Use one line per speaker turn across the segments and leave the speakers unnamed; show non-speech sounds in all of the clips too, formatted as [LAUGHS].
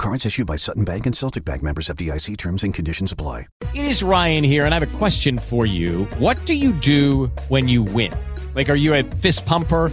Cards issued by Sutton Bank and Celtic Bank members FDIC terms and conditions apply.
It is Ryan here, and I have a question for you. What do you do when you win? Like, are you a fist pumper?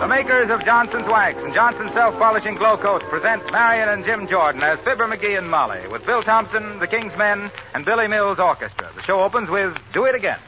The makers of Johnson's Wax and Johnson's Self Polishing Glow Coat present Marion and Jim Jordan as Fibber McGee and Molly with Bill Thompson, the King's Men, and Billy Mills Orchestra. The show opens with Do It Again.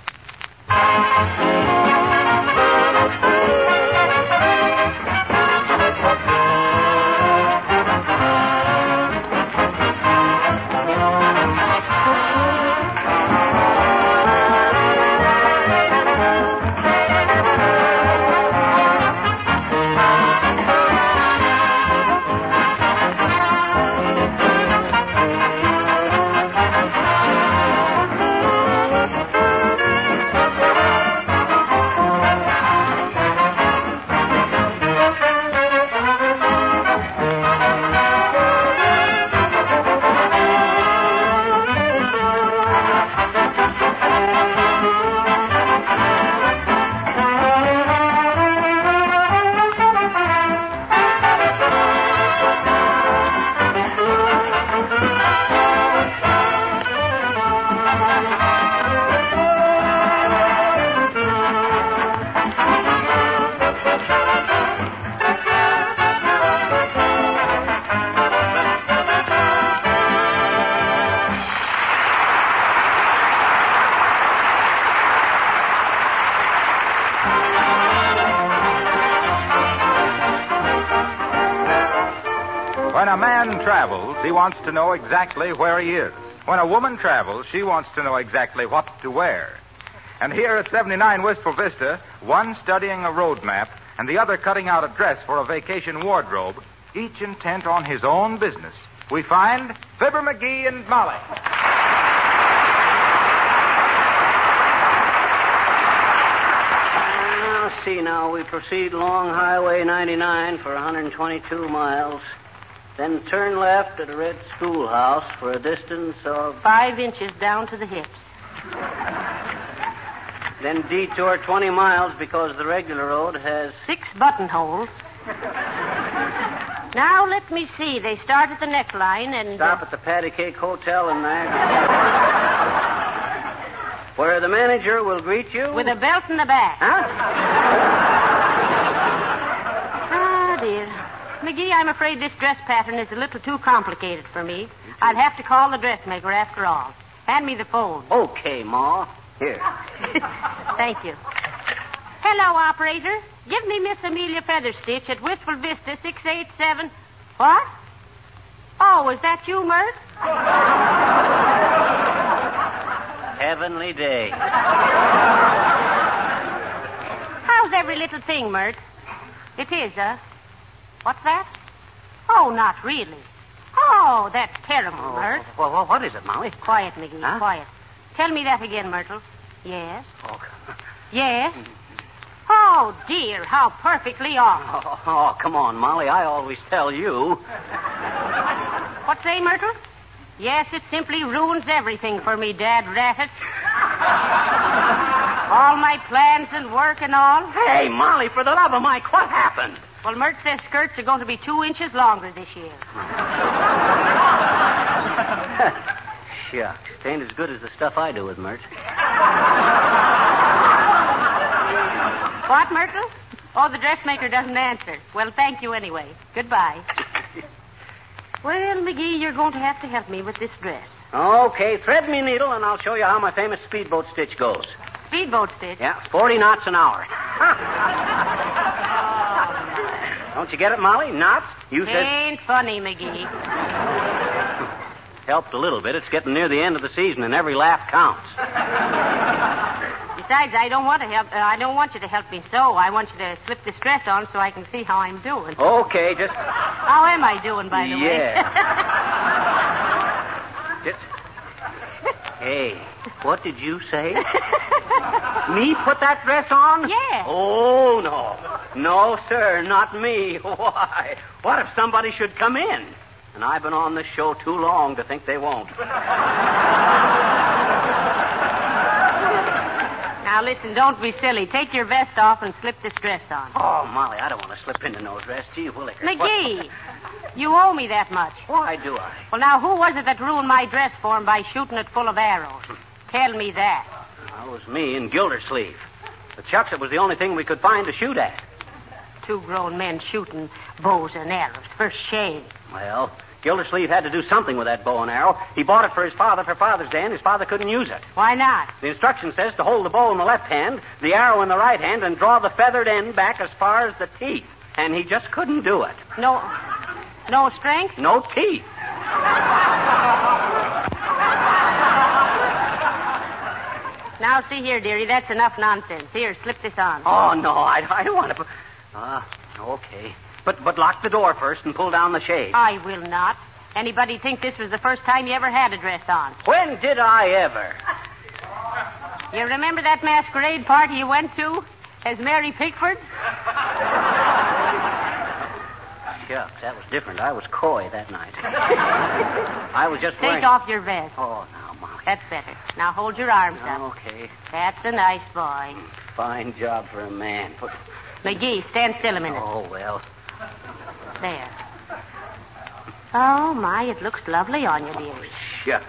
He wants to know exactly where he is. When a woman travels, she wants to know exactly what to wear. And here at 79 Wistful Vista, one studying a road map and the other cutting out a dress for a vacation wardrobe, each intent on his own business, we find Fibber McGee and Molly.
See now, we proceed along Highway 99 for 122 miles. Then turn left at a red schoolhouse for a distance of.
Five inches down to the hips.
Then detour 20 miles because the regular road has.
Six buttonholes. now, let me see. They start at the neckline and.
Stop at the Patty Cake Hotel in Niagara. Where the manager will greet you.
With a belt in the back.
Huh?
Ah, dear. McGee, I'm afraid this dress pattern is a little too complicated for me. I'd have to call the dressmaker after all. Hand me the fold.
Okay, Ma. Here. [LAUGHS]
Thank you. Hello, operator. Give me Miss Amelia Featherstitch at Wistful Vista 687. What? Oh, is that you, Mert?
Heavenly day.
How's every little thing, Mert? It is, huh? What's that? Oh, not really. Oh, that's terrible,
Oh,
Mert.
wh- wh- what is it, Molly?
Quiet, McGee,
Huh?
quiet. Tell me that again, Myrtle. Yes?
Oh,
Yes? Oh, dear, how perfectly awful. [LAUGHS]
Oh, oh, come on, Molly. I always tell you.
What say, Myrtle? Yes, it simply ruins everything for me, Dad Rattet. [LAUGHS] all my plans and work and all.
Hey, Molly, for the love of Mike, what happened?
Well, Mert says skirts are going to be two inches longer this year. [LAUGHS]
Shucks, it ain't as good as the stuff I do with Mert.
What, Myrtle? Oh, the dressmaker doesn't answer. Well, thank you anyway. Goodbye. [LAUGHS] well, McGee, you're going to have to help me with this dress.
Okay, thread me needle, and I'll show you how my famous speedboat stitch goes.
Speedboat stitch.
Yeah, 40 knots an hour. [LAUGHS] Don't you get it, Molly? Knots? You said.
Ain't funny, McGee. [LAUGHS]
Helped a little bit. It's getting near the end of the season, and every laugh counts. [LAUGHS]
Besides, I don't want to help. Uh, I don't want you to help me sew. I want you to slip this dress on so I can see how I'm doing.
Okay, just.
How am I doing, by the way?
Yeah. [LAUGHS] just. Hey, what did you say? me put that dress on?
Yeah.
Oh, no. No, sir, not me. [LAUGHS] Why? What if somebody should come in? And I've been on this show too long to think they won't.
now listen, don't be silly. Take your vest off and slip this dress on.
Oh, Molly, I don't want to slip into no dress. Gee willikers.
McGee, you owe me that much.
Why do I?
Well, now who was it that ruined my dress for him by shooting it full of arrows? Tell me that.
That was me in Gildersleeve. The chucks, it was the only thing we could find to shoot at.
Two grown men shooting bows and arrows. For shame.
Well, Gildersleeve had to do something with that bow and arrow. He bought it for his father for Father's Day, and his father couldn't use it.
Why not?
The instruction says to hold the bow in the left hand, the arrow in the right hand, and draw the feathered end back as far as the teeth. And he just couldn't do it.
No, no strength.
No teeth.
Now, see here, dearie, that's enough nonsense. Here, slip this on.
Oh no, I, I don't want to. Ah, okay. But but lock the door first and pull down the shade.
I will not. Anybody think this was the first time you ever had a dress on?
When did I ever?
You remember that masquerade party you went to as Mary Pickford?
Shucks, that was different. I was coy that night. [LAUGHS] I was just
Take
wearing.
off your vest.
Oh, now, Molly.
That's better. Now hold your arms up.
Okay.
That's a nice boy.
Fine job for a man. Put...
McGee, stand still a minute.
Oh well.
There. Oh, my, it looks lovely on you, dearie.
Oh, shucks.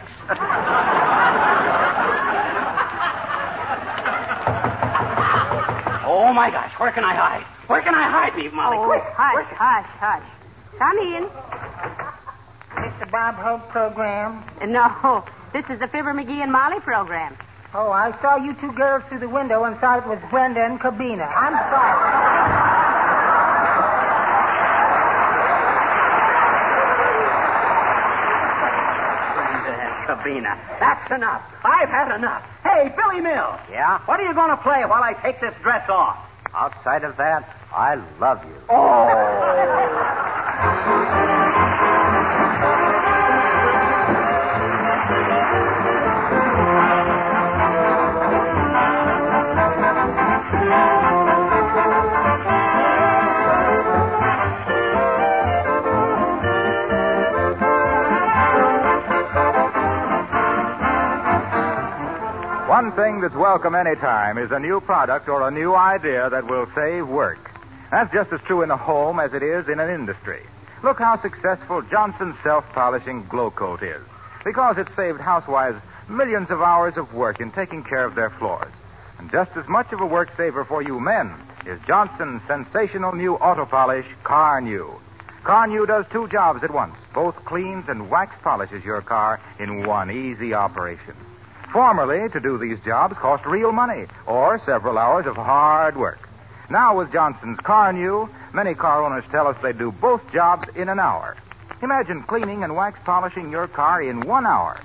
oh my gosh, where can I hide? Where can I hide me, Molly?
Oh,
Quick.
hush, hush, hush. Come in.
It's the Bob Hope program.
No, this is the Fibber McGee and Molly program.
Oh, I saw you two girls through the window and thought it was Brenda and Cobina. I'm sorry.
Sabina, that's enough. I've had enough. Hey, Billy Mills.
Yeah?
What are you going to play while I take this dress off?
Outside of that, I love you. Oh. [LAUGHS]
One thing that's welcome any time is a new product or a new idea that will save work. That's just as true in a home as it is in an industry. Look how successful Johnson's self-polishing glow coat is. Because it saved housewives millions of hours of work in taking care of their floors. And just as much of a work saver for you men is Johnson's sensational new auto polish, Carnu. Car New does two jobs at once. Both cleans and wax polishes your car in one easy operation. Formerly, to do these jobs cost real money or several hours of hard work. Now, with Johnson's Carnu, many car owners tell us they do both jobs in an hour. Imagine cleaning and wax polishing your car in one hour.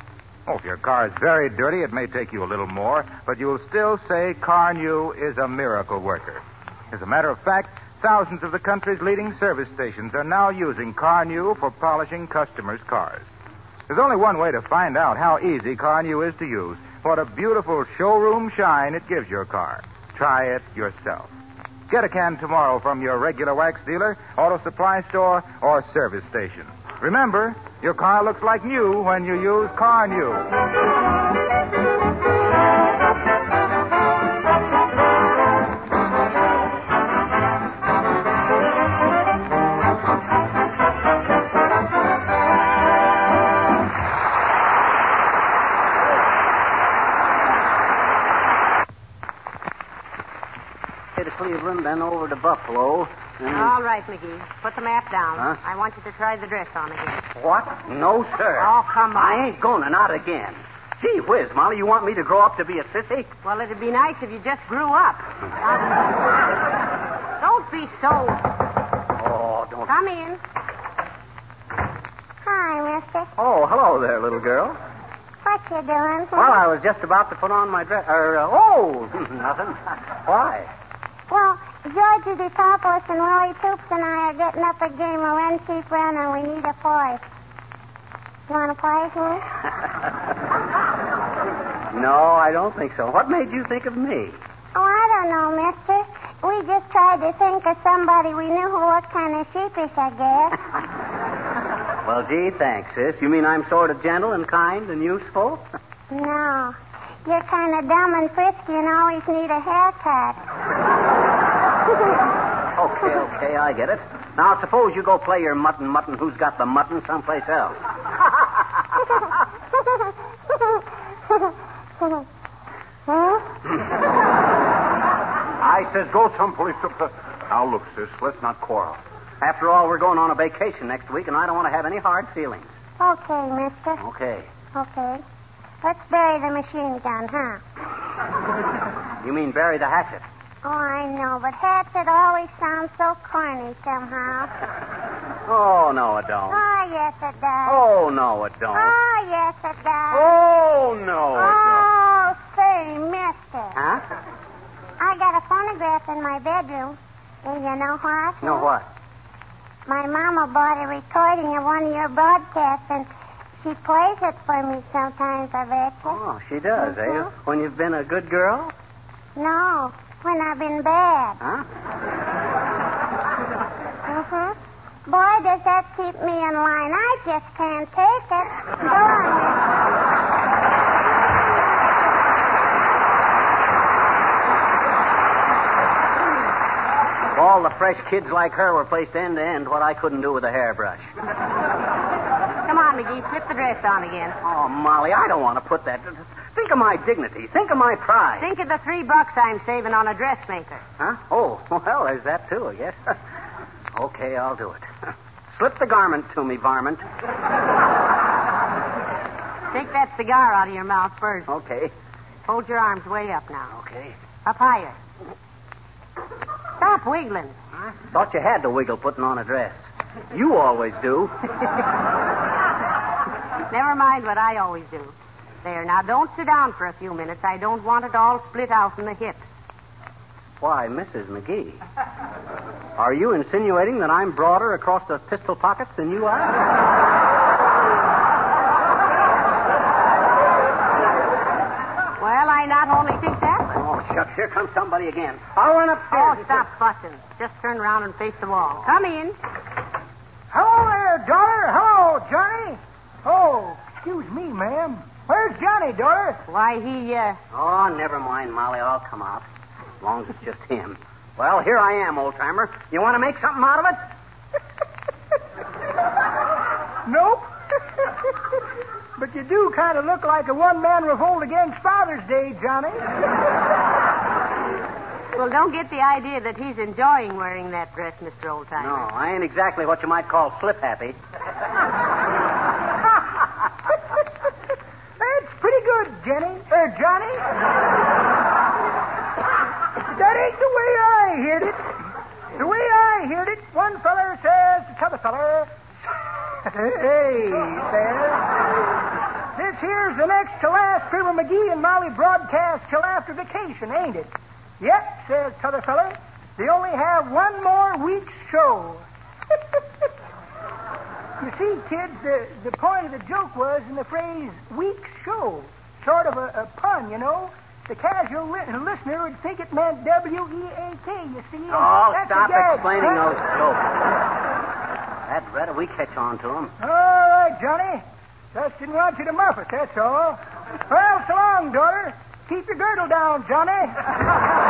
Oh, if your car is very dirty, it may take you a little more, but you'll still say Carnu is a miracle worker. As a matter of fact, thousands of the country's leading service stations are now using Carnu for polishing customers' cars. There's only one way to find out how easy Carnu is to use. What a beautiful showroom shine it gives your car. Try it yourself. Get a can tomorrow from your regular wax dealer, auto supply store, or service station. Remember, your car looks like new when you use Car
Buffalo. And...
All right, McGee. Put the map down.
Huh?
I want you to try the dress on again.
What? No, sir.
Oh, come on.
I ain't going to, not again. Gee whiz, Molly, you want me to grow up to be a sissy?
Well, it'd be nice if you just grew up. Now, [LAUGHS] don't be so.
Oh, don't.
Come in.
Hi, mister.
Oh, hello there, little girl.
What you doing?
Well, I was just about to put on my dress. Er, uh, oh, [LAUGHS] nothing. Why?
Georgie DePapos and Willie Toops and I are getting up a game of run, sheep, run, and we need a fourth. You want to play, huh? [LAUGHS]
no, I don't think so. What made you think of me?
Oh, I don't know, mister. We just tried to think of somebody we knew who looked kind of sheepish, I guess. [LAUGHS]
Well, gee, thanks, sis. You mean I'm sort of gentle and kind and useful?
no. You're kind of dumb and frisky and always need a haircut. [LAUGHS]
okay, okay, I get it. Now, suppose you go play your mutton mutton who's got the mutton someplace else. I says go someplace. To... Now, look, sis, let's not quarrel. After all, we're going on a vacation next week, and I don't want to have any hard feelings.
okay, mister.
Okay.
Okay. Let's bury the machine gun, huh?
You mean bury the hatchet?
Oh, I know, but hatchet always sounds so corny somehow. [LAUGHS]
Oh, no, it don't.
Oh, yes, it does.
Oh, no, it don't.
Oh, yes, it does.
Oh, no, it don't.
Oh, say, mister.
Huh?
I got a phonograph in my bedroom. And you know what?
No, what?
My mama bought a recording of one of your broadcasts, and she plays it for me sometimes, I bet.
Oh, she does, eh?
Mhm.
When you've been a good girl?
No, when I've been bad.
Huh? [LAUGHS]
Mm-hmm. Boy, does that keep me in line. I just can't take it. Go on.
If all the fresh kids like her were placed end to end, what I couldn't do with a hairbrush.
Come on, McGee. Slip the dress on again.
Oh, Molly, I don't want to put that. Think of my dignity. Think of my pride.
Think of the three bucks I'm saving on a dressmaker.
Huh? Oh, [LAUGHS] well, there's that too, I guess. [LAUGHS] okay, I'll do it. [LAUGHS] Slip the garment to me, varmint.
Take that cigar out of your mouth first.
Okay.
Hold your arms way up now.
Okay.
Up higher. Stop wiggling.
Thought you had to wiggle putting on a dress. You always do.
Never mind what I always do. There, now don't sit down for a few minutes. I don't want it all split out in the hips.
Why, Mrs. McGee. Are you insinuating that I'm broader across the pistol pockets than you are?
Well, I not only think that.
Oh, shucks, here comes somebody again. I'll run
Oh,
upstairs.
stop fussing. Just turn around and face the wall. Come in.
Hello there, daughter. Hello, Johnny. Oh, excuse me, ma'am. Where's Johnny, daughter?
Why, he, uh.
Oh, never mind, Molly. I'll come out. As long as it's just him. Well, here I am, old timer. You want to make something out of it?
Nope. but you do kind of look like a one-man revolt against Father's Day, Johnny.
Well, don't get the idea that he's enjoying wearing that dress, Mr.
Old
Timer.
No, I ain't exactly what you might call slip happy.
That's pretty good, Jenny. Er, Johnny. that ain't the way I heard it. The way I heard it, one feller says to t'other feller, Hey, says, this here's the next to last Fibber McGee and Molly broadcast till after vacation, ain't it? Yep, says t'other feller. They only have one more week's show. [LAUGHS] you see, kids, the, the point of the joke was in the phrase week's show. Sort of a, a pun, you know. The casual li- listener would think it meant W-E-A-K, you see. and
Oh,
that's a
stop
gag,
explaining
huh?
those jokes. That better we catch on to them.
All right, Johnny. Just didn't want you to muff it, that's all. Well, so long, daughter. Keep your girdle down, Johnny. [LAUGHS]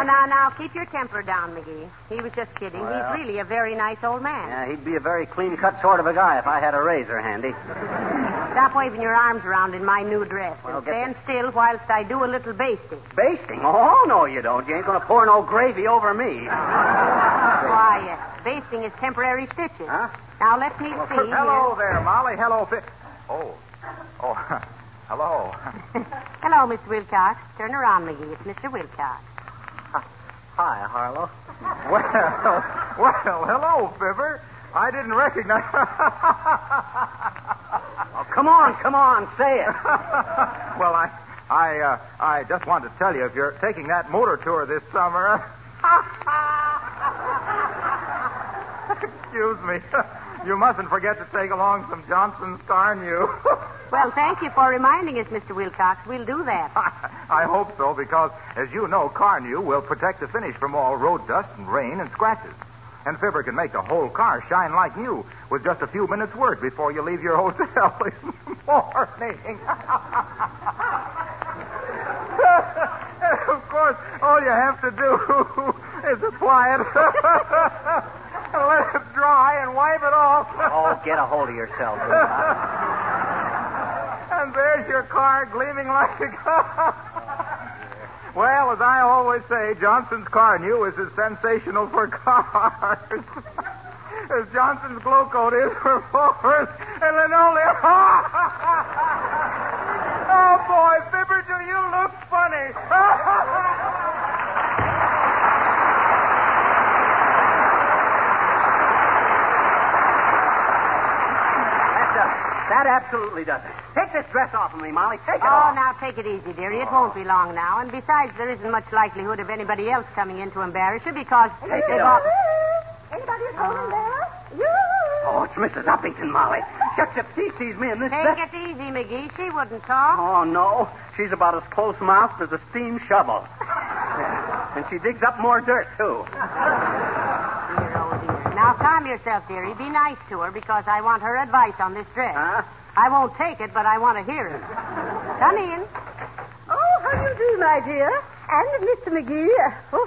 Now, now, now, keep your temper down, McGee. He was just kidding.
Well.
He's really a very nice old man.
Yeah, he'd be a very clean-cut sort of a guy if I had a razor handy.
Stop waving your arms around in my new dress
Well,
and stand still whilst I do a little basting.
Basting? Oh, no, you don't. You ain't going to pour no gravy over me.
Quiet. Basting is temporary stitches.
Huh?
Now, let me see.
Hello there, Molly. Hello, Fi- Oh. Oh, [LAUGHS] hello. [LAUGHS]
Hello, Mr. Wilcox. Turn around, McGee. It's Mr. Wilcox.
Hi, Harlow. [LAUGHS]
Well, well, hello, Fibber. I didn't recognize. [LAUGHS]
Oh, come on, come on, say it. [LAUGHS]
well, I, I, uh, I just wanted to tell you if you're taking that motor tour this summer. Excuse me. You mustn't forget to take along some Johnson's Carnu.
Well, thank you for reminding us, Mr. Wilcox. We'll do that. [LAUGHS]
I hope so, because, as you know, Carnu will protect the finish from all road dust and rain and scratches. And Fibber can make the whole car shine like new with just a few minutes' work before you leave your hotel [LAUGHS] in the morning. [LAUGHS] of course, all you have to do is apply it, let it dry, and wipe it off.
Oh, get a hold of yourself.
There's your car gleaming like a Well, as I always say, Johnson's Carnu is as sensational for cars [LAUGHS] as Johnson's Glow Coat is for motors and linoleum. [LAUGHS] oh, boy, Fibber, do you look funny?
That. Uh, that absolutely does it. Take this dress off of me, Molly. Take it
Oh,
off.
now take it easy, dearie. It won't be long now. And besides, there isn't much likelihood of anybody else coming in to embarrass you because
Take
they've
it
all...
off.
Anybody at home there? You?
Oh, it's Mrs. Uppington, Molly. Shucks, if she sees me in this
Take
dress.
it easy, McGee. She wouldn't talk.
Oh, no. She's about as close mouthed as a steam shovel. Yeah. [LAUGHS] And she digs up more dirt, too.
Dear, oh, dear. Now, calm yourself, dearie. Be nice to her because I want her advice on this dress.
Huh?
I won't take it, but I want to hear it. Come in.
Oh, how do you do, my dear? And Mr. McGee. Oh,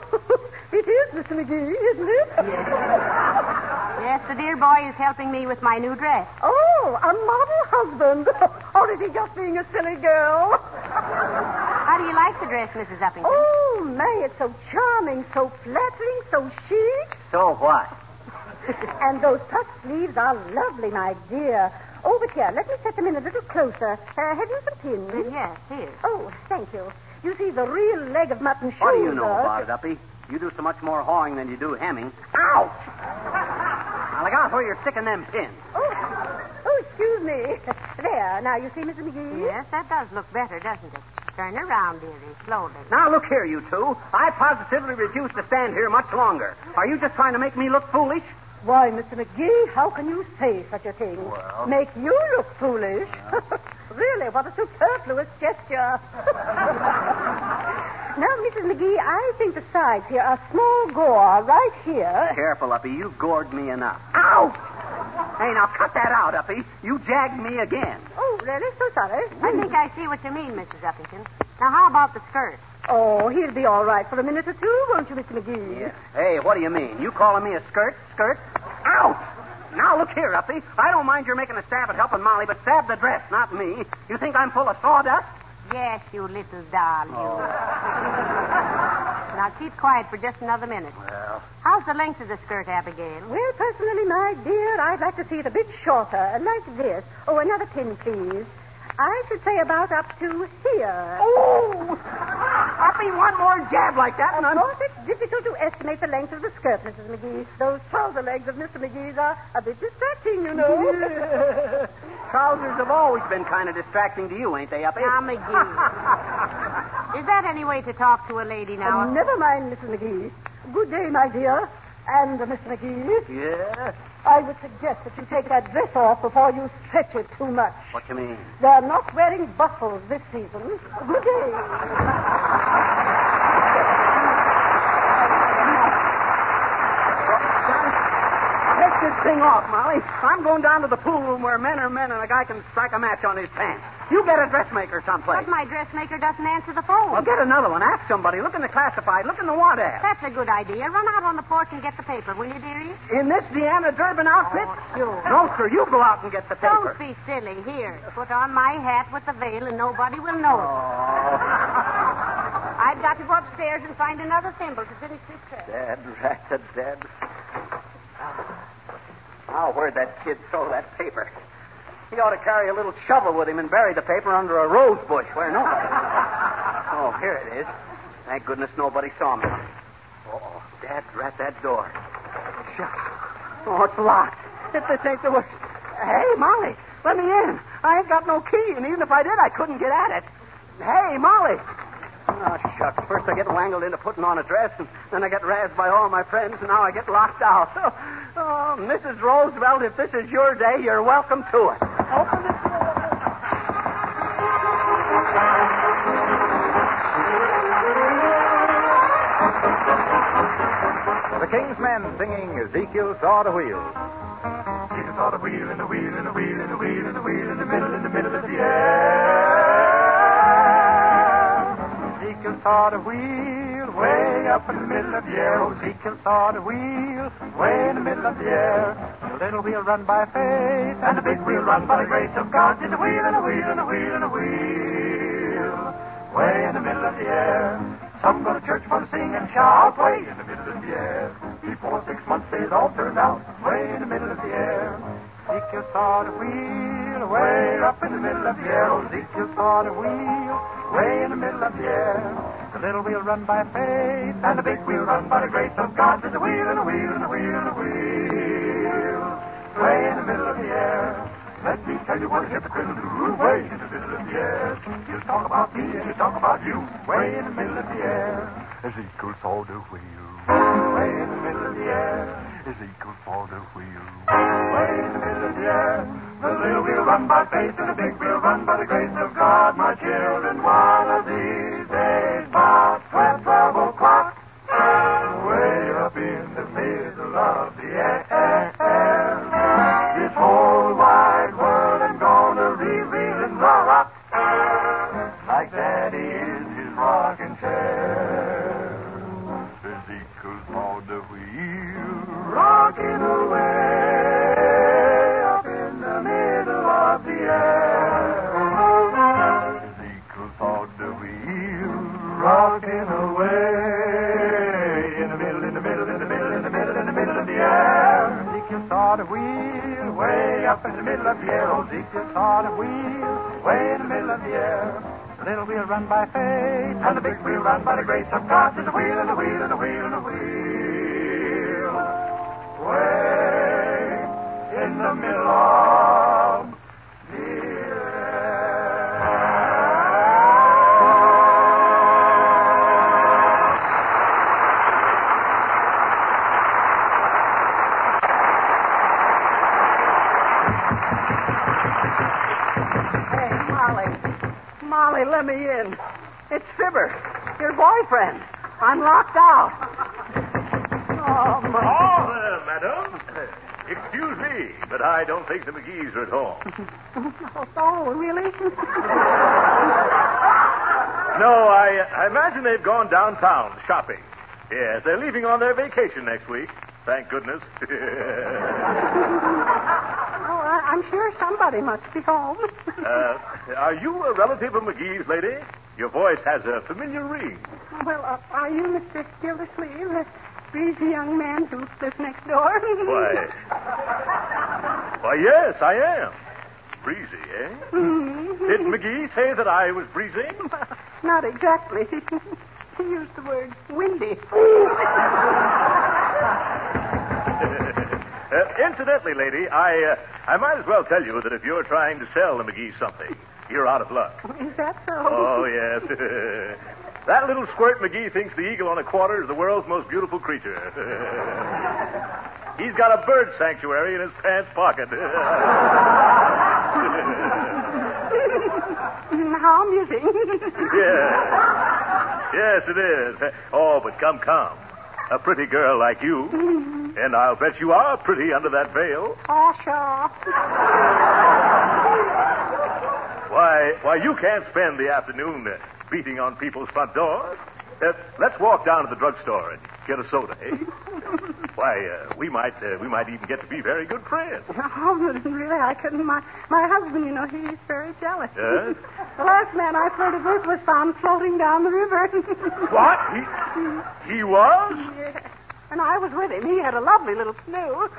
[LAUGHS] it is Mr. McGee, isn't it?
Yes, [LAUGHS] yes, the dear boy is helping me with my new dress.
Oh, a model husband. or is he just being a silly girl? [LAUGHS]
How do you like the dress, Mrs. Uppington?
Oh, May, it's so charming, so flattering, so chic.
So what?
And those puff sleeves are lovely, my dear. Oh, but here, let me set them in a little closer. Uh, have you some pins?
Uh, yes, here.
Oh, thank you. You see, the real leg of mutton shows
What do you know
us-
about it, Uppy? You do so much more hawing than you do hemming. Ouch! [LAUGHS] Now, look out where you're sticking them pins.
Oh, oh, excuse me. There, now you see, Mr. McGee?
Yes, that does look better, doesn't it? Turn around, dearie, slowly.
Now, look here, you two. I positively refuse to stand here much longer. Are you just trying to make me look foolish?
Why, Mr. McGee, how can you say such a thing?
Well-
Make you look foolish. [LAUGHS] really, what a superfluous gesture. [LAUGHS] now, Mrs. McGee, I think the sides here are small gore right here.
Careful, Uppy. You gored me enough. Ouch! Hey, now cut that out, Uppy. You jagged me again.
Oh, really? So sorry.
I think I see what you mean, Mrs. Uppington. Now, how about the skirt?
Oh, he'll be all right for a minute or two, won't you, Mr. McGee? Yeah.
Hey, what do you mean? You calling me a skirt? Skirt? Ouch! Now look here, Uppy. I don't mind your making a stab at helping Molly, but stab the dress, not me. You think I'm full of sawdust?
Yes, you little doll, oh. you. Now, keep quiet for just another minute.
Well,
How's the length of the skirt, Abigail?
Well, personally, my dear, I'd like to see it a bit shorter, like this. Oh, another pin, please. I should say about up to here.
Oh! Uppy, one more jab like that, and
Of
I'm.
course, it's difficult to estimate the length of the skirt, Mrs. McGee. Those trouser legs of Mr. McGee's are a bit distracting, you know. [LAUGHS]
Trousers have always been kind of distracting to you, ain't they, Uppy?
Now, McGee. [LAUGHS] Is that any way to talk to a lady now?
Uh, never mind, Mrs. McGee. Good day, my dear.
And, uh, Miss McGee,
Yeah?
I would suggest that you take that dress off before you stretch it too much.
What do you mean?
They're not wearing bustles this season. Good day.
Take this thing off, Molly. I'm going down to the pool room where men are men and a guy can strike a match on his pants. You get a dressmaker someplace.
But my dressmaker doesn't answer the phone.
Well, get another one. Ask somebody. Look in the classified. Look in the want ad.
That's a good idea. Run out on the porch and get the paper, will you, dearie?
In this Deanna Durbin outfit?
Oh, sure.
No, sir. You go out and get the paper.
Don't be silly. Here, put on my hat with the veil and nobody will know it. I've got to go upstairs and find another thimble to finish this dress.
Dead, rat dead. Ah. Now, where'd that kid throw that paper? He ought to carry a little shovel with him and bury the paper under a rose bush where nobody. [LAUGHS] oh, here it is. Thank goodness nobody saw me. Oh, Dad, rat that door. Shut. Oh, it's locked. If this ain't the worst. Hey, Molly, let me in. I ain't got no key, and even if I did, I couldn't get at it. Hey, Molly. Oh, shucks. First I get wangled into putting on a dress, and then I get razzed by all my friends, and now I get locked out. [LAUGHS] Oh, Oh, Mrs. Roosevelt, if this is your day, you're welcome to it. Open the
The King's Men singing Ezekiel saw the wheel.
Ezekiel saw the wheel and the wheel and the wheel and the wheel and the wheel in the middle, in the middle of the air. Ezekiel saw the wheel way up in the middle of the air. Oh, Ezekiel saw the wheel way in the middle of the air. The little wheel run by faith and the big wheel run by the grace of God. Did the wheel and the wheel and the wheel and the wheel way in the middle of the air. Some go to church for to sing and shout way in the middle of the air. Before six months they all turned out way in the middle of the air. Ezekiel saw the wheel way up in the middle of the air. Oh, Ezekiel saw the wheel way in the middle of the air. Little wheel run by faith and the big wheel run by the grace of God. There's a wheel and a wheel and a wheel and a wheel way in the middle of the air. Let me tell you what a hypocrite will do way in the middle of the air. You talk about me and you talk about you way in the middle of the air. As Ezekiel saw the wheel way in the middle of the air. Ezekiel saw the wheel way in the middle of the air. The little wheel run by faith and the big wheel run by the grace of God. My children, one run by faith, and the big wheel run by the grace of God. There's a wheel and a wheel and a wheel and a wheel.
Boyfriend. I'm locked out. Oh, my.
Madam. Excuse me, but I don't think the McGee's are at home. [LAUGHS]
Oh, really? [LAUGHS]
No, I, I imagine they've gone downtown shopping. Yes, they're leaving on their vacation next week. Thank goodness. [LAUGHS]
Oh, I, I'm sure somebody must be home.
uh, are you a relative of McGee's, lady? Your voice has a familiar ring.
Well, uh, are you Mr. Gildersleeve, the breezy young man who lives next door? [LAUGHS]
Why? Why, yes, I am. Breezy, eh?
Mhm.
Did McGee say that I was breezy? [LAUGHS]
Not exactly. [LAUGHS] he used the word windy.
Uh, incidentally, lady, I uh, I might as well tell you that if you're trying to sell the McGee something, you're out of luck.
Is that so?
Oh, yes.
That little squirt McGee thinks the eagle on a quarter is the world's most beautiful creature. He's got a bird sanctuary in his pants pocket.
How amusing.
yeah. Yes, it is. Oh, but come, come. A pretty girl like you. And I'll bet you are pretty under that veil.
Oh, sure.
Why, why, you can't spend the afternoon beating on people's front doors. Uh, let's walk down to the drugstore and get a soda, eh? [LAUGHS] Why, uh, we might, uh, we might even get to be very good friends. [LAUGHS]
Oh, really, I couldn't. My, my husband, you know, he's very jealous.
Yes? [LAUGHS]
The last man I flirted with was found floating down the river.
What? He, he was?
Yeah. And I was with him. He had a lovely little canoe.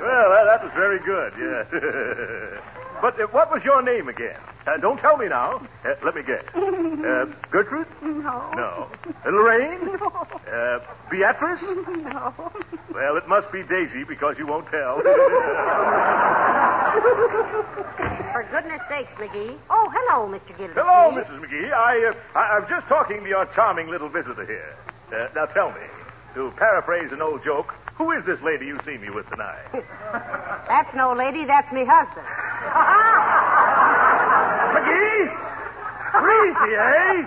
Well, that, that was very good, yeah. But uh, what was your name again? Uh, don't tell me now. Uh, let me guess. Uh, Gertrude?
No.
No. Uh, Lorraine?
No.
Uh, Beatrice?
No.
Well, it must be Daisy because you won't tell. [LAUGHS]
For goodness sakes, McGee. Oh, hello, Mr. Gildersleeve.
Hello, Mrs. McGee. I, uh, I, I'm just talking to your charming little visitor here. Uh, now tell me, to paraphrase an old joke, who is this lady you see me with tonight? [LAUGHS]
That's no lady, that's me husband. [LAUGHS]
McGee? Crazy, eh?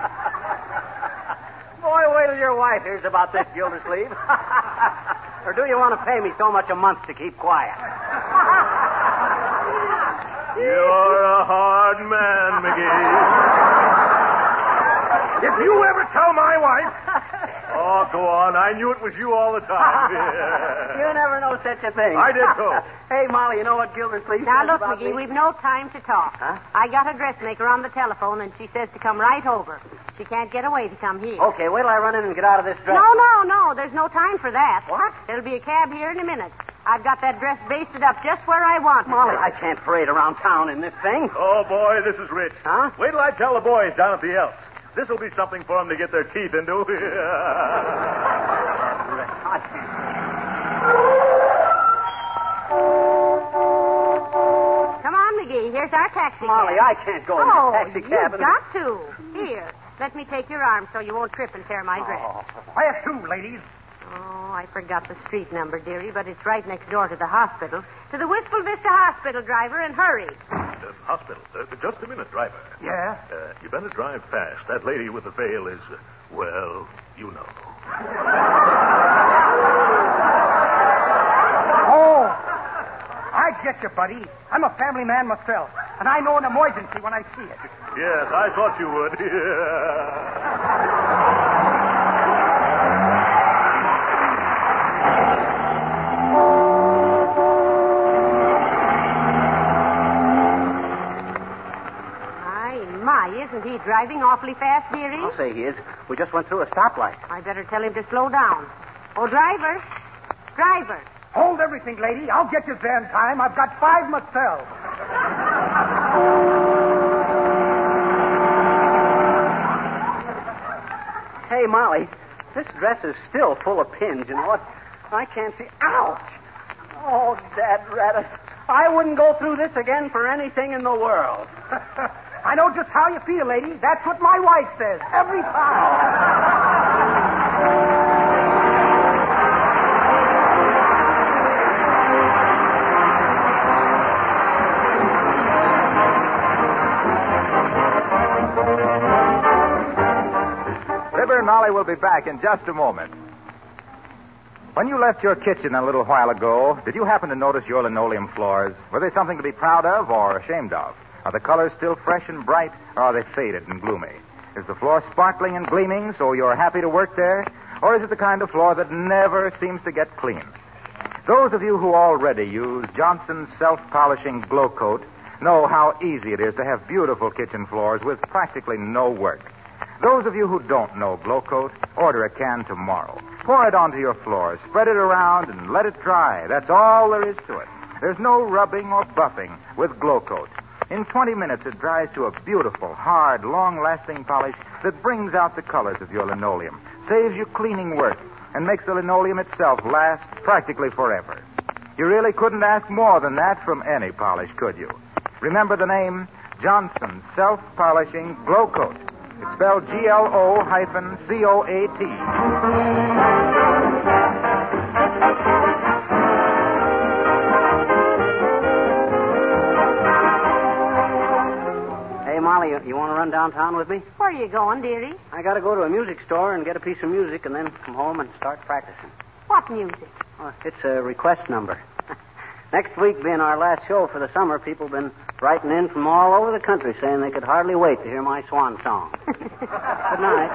Boy, wait till your wife hears about this, Gildersleeve. [LAUGHS] or do you want to pay me so much a month to keep quiet?
You're a hard man, McGee. If you ever tell my wife. Oh, go on. I knew it was you all the time. [LAUGHS]
You never know such a thing.
I did, too. [LAUGHS]
hey, Molly, you know what Gildersleeve
Now,
says
look,
about
McGee,
me?
we've no time to talk.
Huh?
I got a dressmaker on the telephone, and she says to come right over. She can't get away to come here.
Okay, wait till I run in and get out of this dress.
No, no, no. There's no time for that.
What?
There'll be a cab here in a minute. I've got that dress basted up just where I want it.
Molly, I can't parade around town in this thing.
Oh, boy, this is rich.
Huh?
Wait till I tell the boys down at the Elks. This will be something for them to get their teeth into. [LAUGHS]
Come on, McGee. Here's our taxi
Molly,
cab.
I can't go in
oh,
this taxi cab.
You've got to. Here, let me take your arm so you won't trip and tear my dress.
Oh, where to, ladies?
Oh, I forgot the street number, dearie, but it's right next door to the hospital. To the Wistful Vista Hospital, driver, and hurry.
Uh, hospital. Uh, just a minute, driver.
Yeah?
Uh, you better drive fast. That lady with the veil is, uh, well, you know.
Oh, I get you, buddy. I'm a family man myself, and I know an emergency when I see it.
Yes, I thought you would. [LAUGHS]
My, isn't he driving awfully fast, dearie?
I'll say he is. We just went through a stoplight.
I better tell him to slow down. Oh, driver. Driver.
Hold everything, lady. I'll get you there in time. I've got five myself.
Hey, Molly, this dress is still full of pins, you know what? I can't see. Ouch! Oh, Dad Rabbit. I wouldn't go through this again for anything in the world. [LAUGHS]
I know just how you feel, lady. That's what my wife says every time.
And Molly will be back in just a moment. When you left your kitchen a little while ago, did you happen to notice your linoleum floors? Were they something to be proud of or ashamed of? Are the colors still fresh and bright, or are they faded and gloomy? Is the floor sparkling and gleaming so you're happy to work there? Or is it the kind of floor that never seems to get clean? Those of you who already use Johnson's self-polishing glow coat know how easy it is to have beautiful kitchen floors with practically no work. Those of you who don't know Glow Coat, order a can tomorrow. Pour it onto your floor, spread it around, and let it dry. That's all there is to it. There's no rubbing or buffing with Glow Coat. In 20 minutes, it dries to a beautiful, hard, long-lasting polish that brings out the colors of your linoleum, saves you cleaning work, and makes the linoleum itself last practically forever. You really couldn't ask more than that from any polish, could you? Remember the name Johnson Self Polishing Glow Coat. It's spelled G L O hyphen C O A T.
You, you want to run downtown with me?
Where are you going, dearie?
I got to go to a music store and get a piece of music and then come home and start practicing.
What music?
Oh, it's a request number. [LAUGHS] Next week being our last show for the summer, people have been writing in from all over the country saying they could hardly wait to hear my swan song. [LAUGHS] Good night.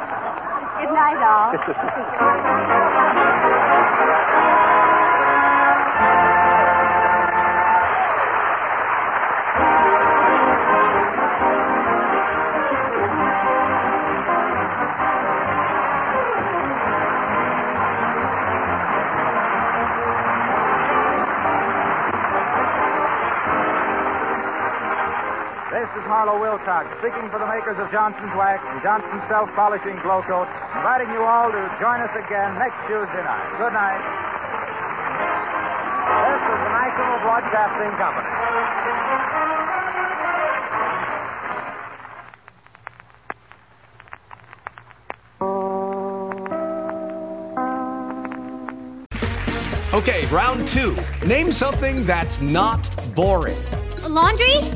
Good night, all. [LAUGHS]
is Harlow Wilcox, speaking for the makers of Johnson's Wax and Johnson's Self Polishing Glo-Coat, inviting you all to join us again next Tuesday night. Good night.
This is the National Broadcasting Company.
Okay, round two. Name something that's not boring.
A laundry?